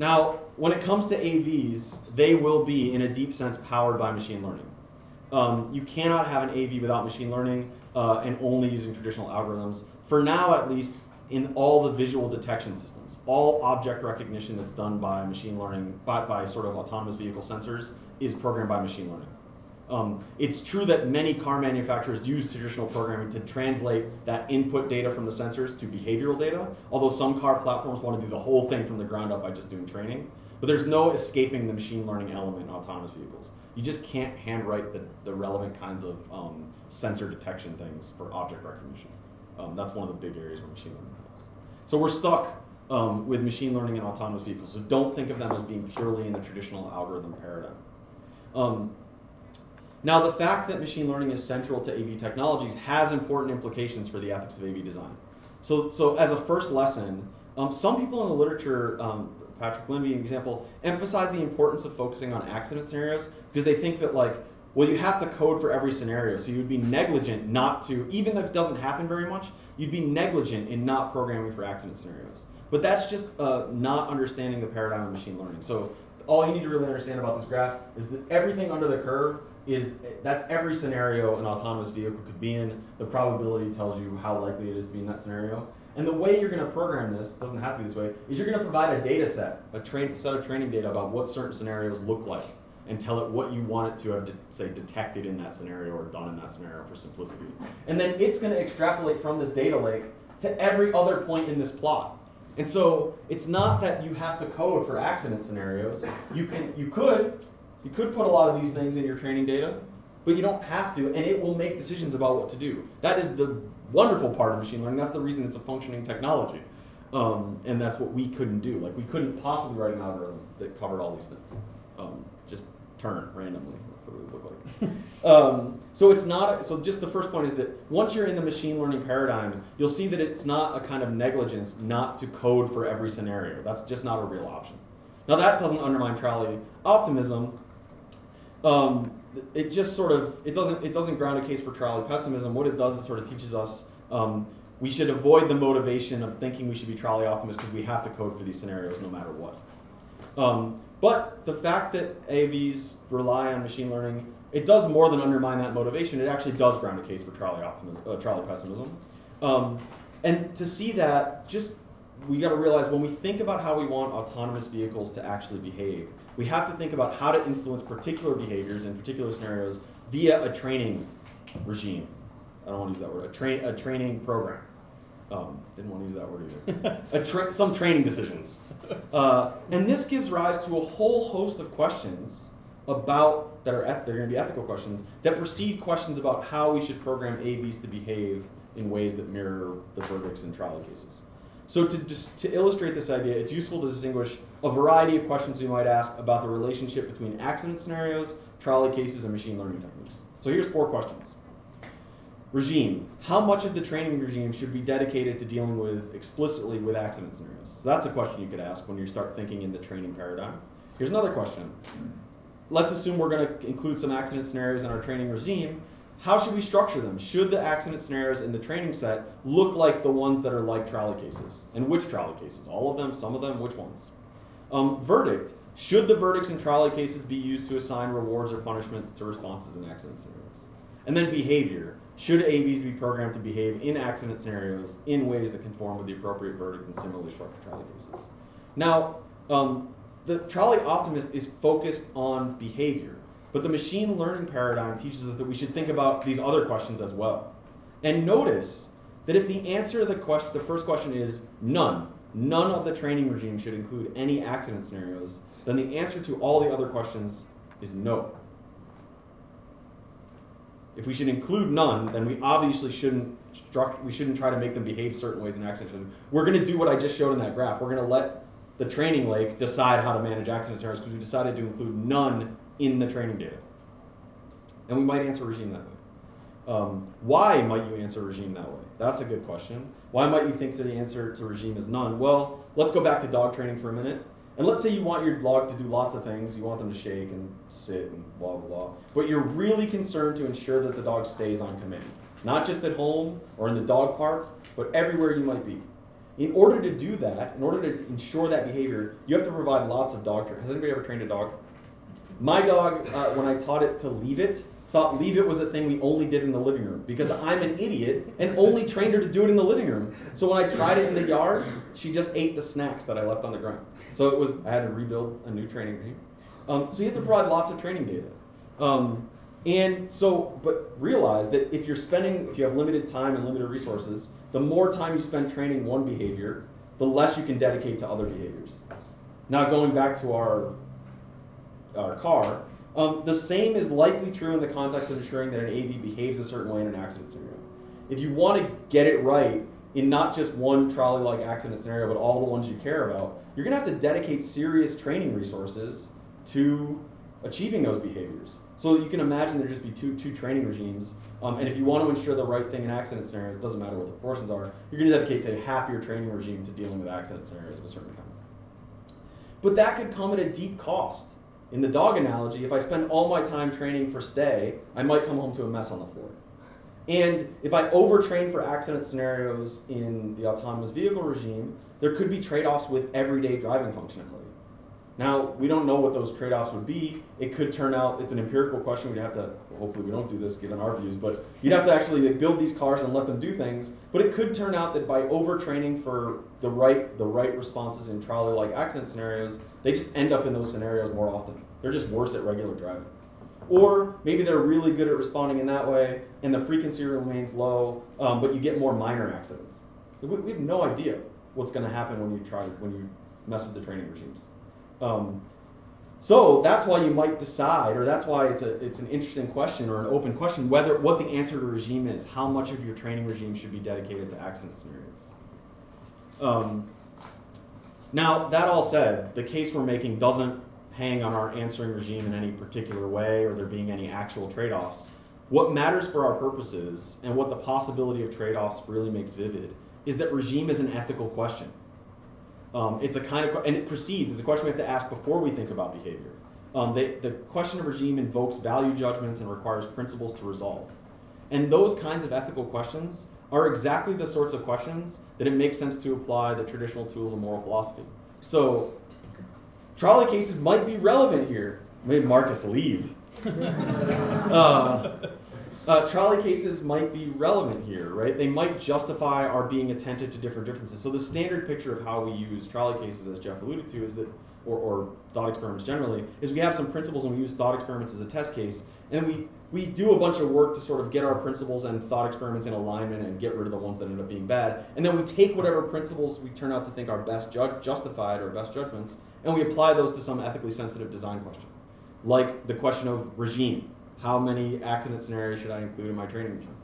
Now, when it comes to AVs, they will be, in a deep sense, powered by machine learning. Um, you cannot have an AV without machine learning uh, and only using traditional algorithms. For now, at least, in all the visual detection systems, all object recognition that's done by machine learning, by, by sort of autonomous vehicle sensors, is programmed by machine learning. Um, it's true that many car manufacturers use traditional programming to translate that input data from the sensors to behavioral data, although some car platforms want to do the whole thing from the ground up by just doing training. But there's no escaping the machine learning element in autonomous vehicles. You just can't handwrite the, the relevant kinds of um, sensor detection things for object recognition. Um, that's one of the big areas where machine learning helps. So we're stuck um, with machine learning and autonomous vehicles. So don't think of them as being purely in the traditional algorithm paradigm. Um, now, the fact that machine learning is central to AV technologies has important implications for the ethics of AV design. So, so as a first lesson, um, some people in the literature, um, Patrick Lin, an example, emphasize the importance of focusing on accident scenarios because they think that like, well, you have to code for every scenario, so you'd be negligent not to, even if it doesn't happen very much, you'd be negligent in not programming for accident scenarios. But that's just uh, not understanding the paradigm of machine learning. So all you need to really understand about this graph is that everything under the curve is that's every scenario an autonomous vehicle could be in. The probability tells you how likely it is to be in that scenario. And the way you're going to program this doesn't have to be this way. Is you're going to provide a data set, a train, set of training data about what certain scenarios look like, and tell it what you want it to have, de- say, detected in that scenario or done in that scenario for simplicity. And then it's going to extrapolate from this data lake to every other point in this plot. And so it's not that you have to code for accident scenarios. You can, you could, you could put a lot of these things in your training data, but you don't have to, and it will make decisions about what to do. That is the wonderful part of machine learning. That's the reason it's a functioning technology. Um, and that's what we couldn't do. Like we couldn't possibly write an algorithm that covered all these things. Um, just turn randomly. That's what it would look like. (laughs) um, so it's not. So just the first point is that once you're in the machine learning paradigm, you'll see that it's not a kind of negligence not to code for every scenario. That's just not a real option. Now that doesn't undermine trolley optimism. Um, it just sort of it doesn't it doesn't ground a case for trolley pessimism. What it does is sort of teaches us um, we should avoid the motivation of thinking we should be trolley optimists because we have to code for these scenarios no matter what. Um, but the fact that AVs rely on machine learning, it does more than undermine that motivation. It actually does ground a case for trolley optimism, uh, trolley pessimism. Um, and to see that, just we got to realize when we think about how we want autonomous vehicles to actually behave, we have to think about how to influence particular behaviors in particular scenarios via a training regime. I don't want to use that word. A train a training program. Um, didn't want to use that word either. (laughs) a tra- some training decisions. Uh, and this gives rise to a whole host of questions about that are eth- they're going to be ethical questions that precede questions about how we should program AVs to behave in ways that mirror the verdicts in trial cases. So to just to illustrate this idea, it's useful to distinguish a variety of questions we might ask about the relationship between accident scenarios, trolley cases, and machine learning techniques. So here's four questions. Regime. How much of the training regime should be dedicated to dealing with explicitly with accident scenarios? So that's a question you could ask when you start thinking in the training paradigm. Here's another question. Let's assume we're going to include some accident scenarios in our training regime. How should we structure them? Should the accident scenarios in the training set look like the ones that are like trolley cases? And which trolley cases? All of them, some of them, which ones? Um, verdict. Should the verdicts in trolley cases be used to assign rewards or punishments to responses in accident scenarios? And then behavior. Should AVs be programmed to behave in accident scenarios in ways that conform with the appropriate verdict in similarly structured trolley cases? Now, um, the trolley optimist is focused on behavior, but the machine learning paradigm teaches us that we should think about these other questions as well. And notice that if the answer to the question, the first question is none, none of the training regime should include any accident scenarios, then the answer to all the other questions is no. If we should include none, then we obviously shouldn't struct, we shouldn't try to make them behave certain ways in accident. We're going to do what I just showed in that graph. We're going to let the training lake decide how to manage accident scenarios because we decided to include none in the training data. And we might answer regime that way. Um, why might you answer regime that way? That's a good question. Why might you think that the answer to regime is none? Well, let's go back to dog training for a minute. And let's say you want your dog to do lots of things. You want them to shake and sit and blah, blah, blah. But you're really concerned to ensure that the dog stays on command. Not just at home or in the dog park, but everywhere you might be. In order to do that, in order to ensure that behavior, you have to provide lots of dog training. Has anybody ever trained a dog? My dog, uh, when I taught it to leave it, thought leave it was a thing we only did in the living room because I'm an idiot and only trained her to do it in the living room. So when I tried it in the yard, she just ate the snacks that I left on the ground. So it was I had to rebuild a new training regime. Um, so you have to provide lots of training data. Um, and so, but realize that if you're spending, if you have limited time and limited resources, the more time you spend training one behavior, the less you can dedicate to other behaviors. Now going back to our our car, um, the same is likely true in the context of ensuring that an AV behaves a certain way in an accident scenario. If you want to get it right, in not just one trolley-like accident scenario, but all the ones you care about, you're going to have to dedicate serious training resources to achieving those behaviors. So you can imagine there just be two two training regimes. Um, and if you want to ensure the right thing in accident scenarios, it doesn't matter what the proportions are, you're going to dedicate, say, half your training regime to dealing with accident scenarios of a certain kind. But that could come at a deep cost. In the dog analogy, if I spend all my time training for stay, I might come home to a mess on the floor. And if I overtrain for accident scenarios in the autonomous vehicle regime, there could be trade offs with everyday driving functionality. Now, we don't know what those trade offs would be. It could turn out, it's an empirical question. We'd have to, well, hopefully, we don't do this given our views, but you'd have to actually build these cars and let them do things. But it could turn out that by overtraining for the right, the right responses in trolley like accident scenarios, they just end up in those scenarios more often. They're just worse at regular driving. Or maybe they're really good at responding in that way, and the frequency remains low, um, but you get more minor accidents. We, we have no idea what's going to happen when you try when you mess with the training regimes. Um, so that's why you might decide, or that's why it's a it's an interesting question or an open question whether what the answer to regime is. How much of your training regime should be dedicated to accident scenarios? Um, now that all said, the case we're making doesn't hang on our answering regime in any particular way or there being any actual trade-offs. What matters for our purposes and what the possibility of trade-offs really makes vivid is that regime is an ethical question. Um, it's a kind of, and it precedes, it's a question we have to ask before we think about behavior. Um, they, the question of regime invokes value judgments and requires principles to resolve. And those kinds of ethical questions are exactly the sorts of questions that it makes sense to apply the traditional tools of moral philosophy. So, trolley cases might be relevant here. Made Marcus leave. (laughs) uh, uh, trolley cases might be relevant here, right? They might justify our being attentive to different differences. So the standard picture of how we use trolley cases, as Jeff alluded to, is that, or, or thought experiments generally, is we have some principles and we use thought experiments as a test case, and we we do a bunch of work to sort of get our principles and thought experiments in alignment and get rid of the ones that end up being bad. And then we take whatever principles we turn out to think are best ju- justified or best judgments, and we apply those to some ethically sensitive design question, like the question of regime how many accident scenarios should I include in my training regime?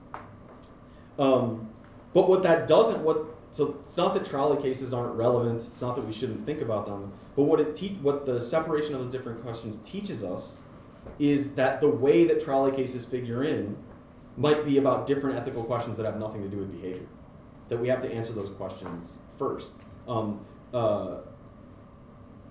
Um, but what that doesn't, what so it's not that trolley cases aren't relevant. It's not that we shouldn't think about them. But what it te- what the separation of the different questions teaches us is that the way that trolley cases figure in might be about different ethical questions that have nothing to do with behavior. That we have to answer those questions first. Um, uh,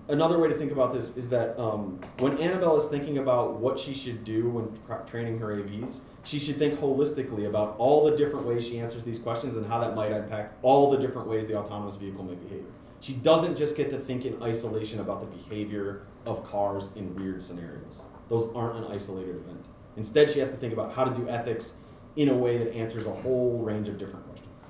another way to think about this is that um, when Annabelle is thinking about what she should do when training her AVs, she should think holistically about all the different ways she answers these questions and how that might impact all the different ways the autonomous vehicle may behave. She doesn't just get to think in isolation about the behavior of cars in weird scenarios. Those aren't an isolated event. Instead, she has to think about how to do ethics in a way that answers a whole range of different questions.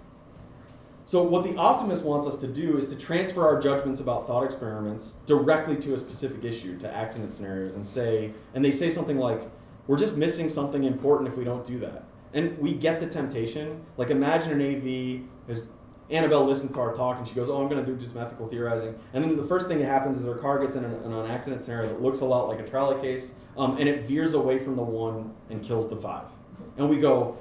So what the optimist wants us to do is to transfer our judgments about thought experiments directly to a specific issue, to accident scenarios, and say, and they say something like, we're just missing something important if we don't do that. And we get the temptation. Like imagine an AV, Annabelle listens to our talk and she goes, oh, I'm going to do just ethical theorizing. And then the first thing that happens is her car gets in an, in an accident scenario that looks a lot like a trolley case, um, and it veers away from the one and kills the five. And we go,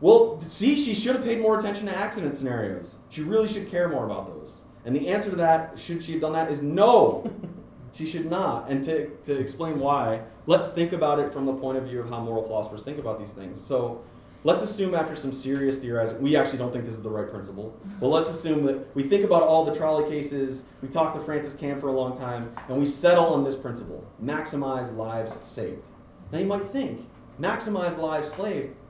well, see, she should have paid more attention to accident scenarios. She really should care more about those. And the answer to that, should she have done that, is no. (laughs) she should not. And to, to explain why, let's think about it from the point of view of how moral philosophers think about these things. So let's assume after some serious theorizing, we actually don't think this is the right principle, but let's assume that we think about all the trolley cases, we talked to Frances Kamm for a long time, and we settle on this principle maximize lives saved. Now you might think, maximize lives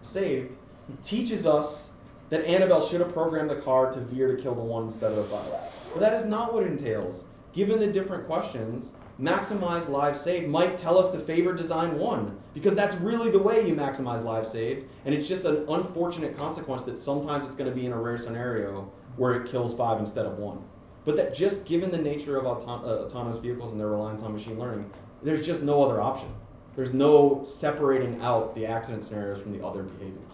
saved teaches us that Annabelle should have programmed the car to veer to kill the one instead of the five. But that is not what it entails. Given the different questions, maximize lives saved might tell us to favor design one, because that's really the way you maximize lives saved, and it's just an unfortunate consequence that sometimes it's going to be in a rare scenario where it kills five instead of one. But that just given the nature of uh, autonomous vehicles and their reliance on machine learning, there's just no other option. There's no separating out the accident scenarios from the other behaviors.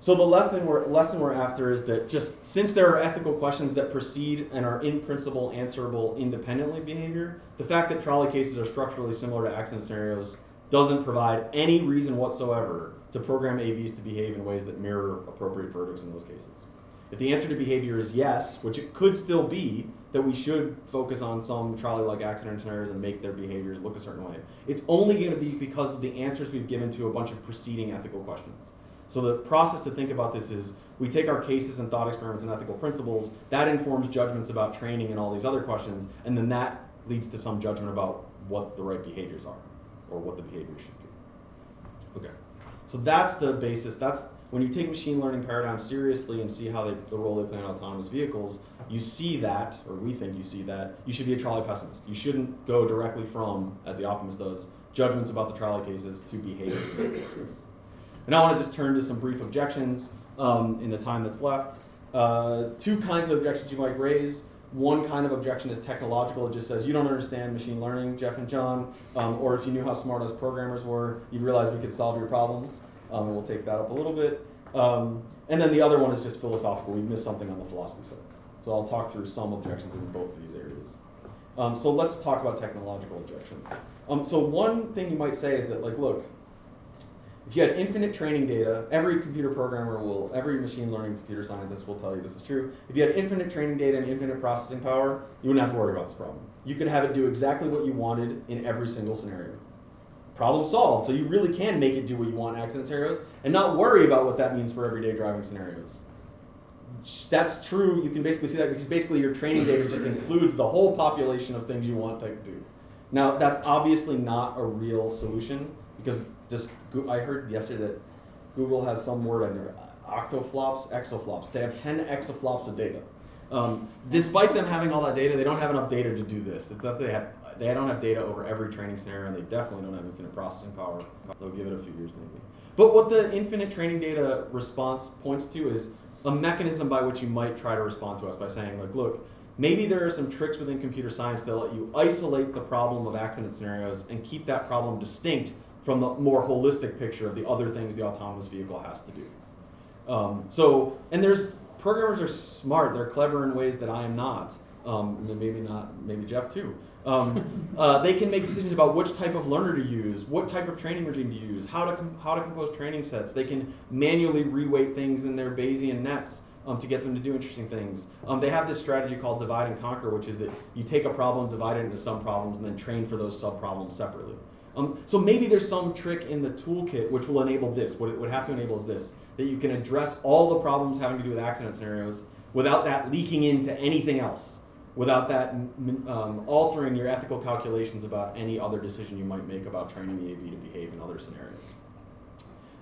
So the lesson we're, lesson we're after is that just since there are ethical questions that precede and are in principle answerable independently behavior, the fact that trolley cases are structurally similar to accident scenarios doesn't provide any reason whatsoever to program AVs to behave in ways that mirror appropriate verdicts in those cases. If the answer to behavior is yes, which it could still be, that we should focus on some trolley-like accident scenarios and make their behaviors look a certain way. It's only going to be because of the answers we've given to a bunch of preceding ethical questions. So the process to think about this is we take our cases and thought experiments and ethical principles, that informs judgments about training and all these other questions, and then that leads to some judgment about what the right behaviors are or what the behavior should be. Okay. So that's the basis. That's when you take machine learning paradigms seriously and see how they, the role they play in autonomous vehicles, you see that, or we think you see that, you should be a trolley pessimist. You shouldn't go directly from, as the optimist does, judgments about the trolley cases to behavior. And I want to just turn to some brief objections um, in the time that's left. Uh, two kinds of objections you might raise. One kind of objection is technological. It just says you don't understand machine learning, Jeff and John. Um, or if you knew how smart us programmers were, you'd realize we could solve your problems. Um, and we'll take that up a little bit. Um, and then the other one is just philosophical. We missed something on the philosophy side. So I'll talk through some objections in both of these areas. Um, so let's talk about technological objections. Um, so one thing you might say is that, like, look, if you had infinite training data, every computer programmer will, every machine learning computer scientist will tell you this is true. If you had infinite training data and infinite processing power, you wouldn't have to worry about this problem. You could have it do exactly what you wanted in every single scenario problem solved. So you really can make it do what you want in accident scenarios and not worry about what that means for everyday driving scenarios. That's true. You can basically see that because basically your training data just includes the whole population of things you want to do. Now that's obviously not a real solution because just I heard yesterday that Google has some word in there, octoflops, exaflops. They have 10 exaflops of data. Um, despite them having all that data, they don't have enough data to do this. It's that they have they don't have data over every training scenario, and they definitely don't have infinite processing power. They'll give it a few years maybe. But what the infinite training data response points to is a mechanism by which you might try to respond to us by saying, like, look, maybe there are some tricks within computer science that let you isolate the problem of accident scenarios and keep that problem distinct from the more holistic picture of the other things the autonomous vehicle has to do. Um, so, and there's programmers are smart. They're clever in ways that I am not. Um, maybe not, maybe Jeff too. Um, (laughs) uh, they can make decisions about which type of learner to use, what type of training regime to use, how to how to compose training sets. They can manually reweight things in their Bayesian nets um, to get them to do interesting things. Um, they have this strategy called divide and conquer, which is that you take a problem, divide it into some problems, and then train for those sub problems separately. Um, so maybe there's some trick in the toolkit which will enable this. What it would have to enable is this: that you can address all the problems having to do with accident scenarios without that leaking into anything else without that um, altering your ethical calculations about any other decision you might make about training the AV to behave in other scenarios.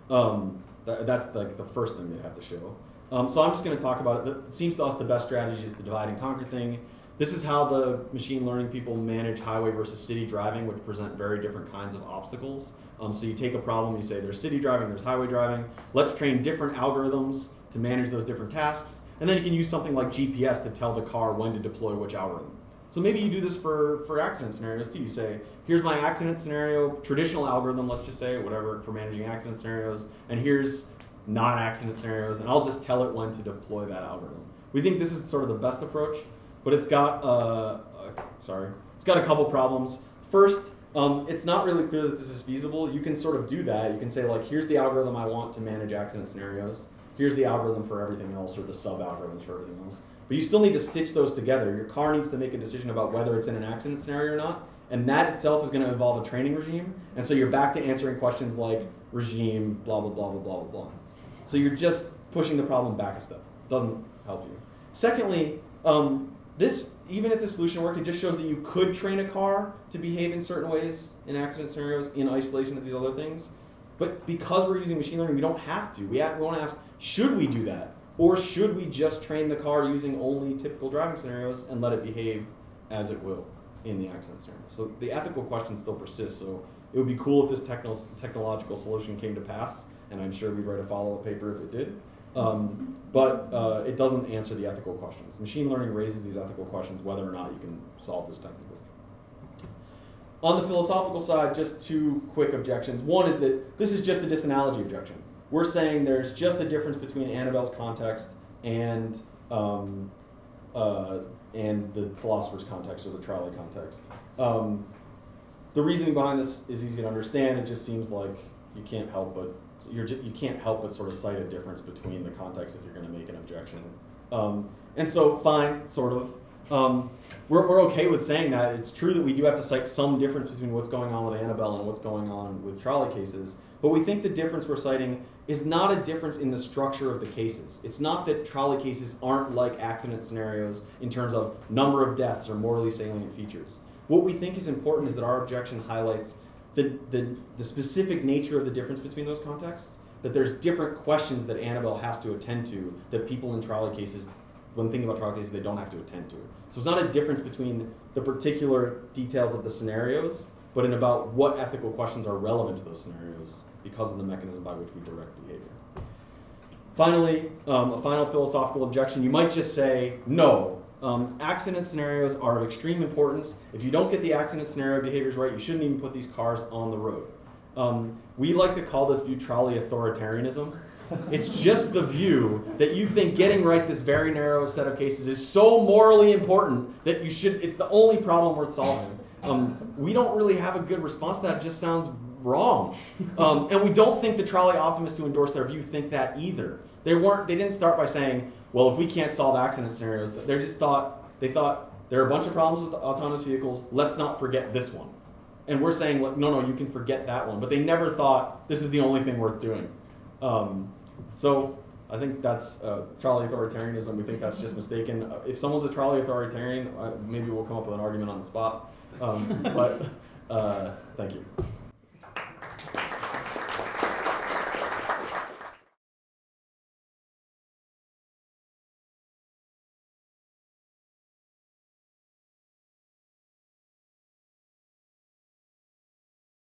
Um, th- that's like the first thing they have to show. Um, so I'm just going to talk about it. It seems to us the best strategy is the divide and conquer thing. This is how the machine learning people manage highway versus city driving, which present very different kinds of obstacles. Um, so you take a problem, you say there's city driving, there's highway driving. Let's train different algorithms to manage those different tasks. And then you can use something like GPS to tell the car when to deploy which algorithm. So maybe you do this for, for accident scenarios too. You say, here's my accident scenario, traditional algorithm, let's just say, whatever, for managing accident scenarios, and here's non-accident scenarios, and I'll just tell it when to deploy that algorithm. We think this is sort of the best approach, but it's got, uh, uh, sorry, it's got a couple problems. First, um, it's not really clear that this is feasible. You can sort of do that. You can say like, here's the algorithm I want to manage accident scenarios here's the algorithm for everything else or the sub algorithms for everything else. But you still need to stitch those together. Your car needs to make a decision about whether it's in an accident scenario or not, and that itself is going to involve a training regime. And so you're back to answering questions like regime, blah blah blah blah blah blah blah. So you're just pushing the problem back a step. It doesn't help you. Secondly, um, this even if the solution worked, it just shows that you could train a car to behave in certain ways in accident scenarios in isolation of these other things. But because we're using machine learning, we don't have to. We, have, we want to ask, should we do that? Or should we just train the car using only typical driving scenarios and let it behave as it will in the accident scenario? So the ethical question still persists. So it would be cool if this techno- technological solution came to pass, and I'm sure we'd write a follow-up paper if it did. Um, but uh, it doesn't answer the ethical questions. Machine learning raises these ethical questions whether or not you can solve this technically. On the philosophical side, just two quick objections. One is that this is just a disanalogy objection. We're saying there's just a difference between Annabelle's context and um, uh, and the philosopher's context or the trolley context. Um, the reasoning behind this is easy to understand. It just seems like you can't help but you're you can't help but sort of cite a difference between the context if you're going to make an objection. Um, and so, fine, sort of. Um, we're, we're okay with saying that. It's true that we do have to cite some difference between what's going on with Annabelle and what's going on with trolley cases. But we think the difference we're citing is not a difference in the structure of the cases. It's not that trolley cases aren't like accident scenarios in terms of number of deaths or morally salient features. What we think is important is that our objection highlights the, the, the specific nature of the difference between those contexts, that there's different questions that Annabelle has to attend to that people in trolley cases, when thinking about trolley cases, they don't have to attend to. So it's not a difference between the particular details of the scenarios, but in about what ethical questions are relevant to those scenarios because of the mechanism by which we direct behavior. Finally, um, a final philosophical objection. You might just say, no, um, accident scenarios are of extreme importance. If you don't get the accident scenario behaviors right, you shouldn't even put these cars on the road. Um, we like to call this view trolley authoritarianism. It's just the view that you think getting right this very narrow set of cases is so morally important that you should. It's the only problem worth solving. Um, we don't really have a good response to that. It just sounds wrong. Um, and we don't think the trolley optimists who endorse their view think that either. They weren't. They didn't start by saying, "Well, if we can't solve accident scenarios," they just thought they thought there are a bunch of problems with autonomous vehicles. Let's not forget this one. And we're saying, like, no, no, you can forget that one. But they never thought this is the only thing worth doing. Um, so I think that's uh, trolley authoritarianism. We think that's just mistaken. Uh, If someone's a trolley authoritarian, uh, maybe we'll come up with an argument on the spot. Um, but (laughs) uh, thank you.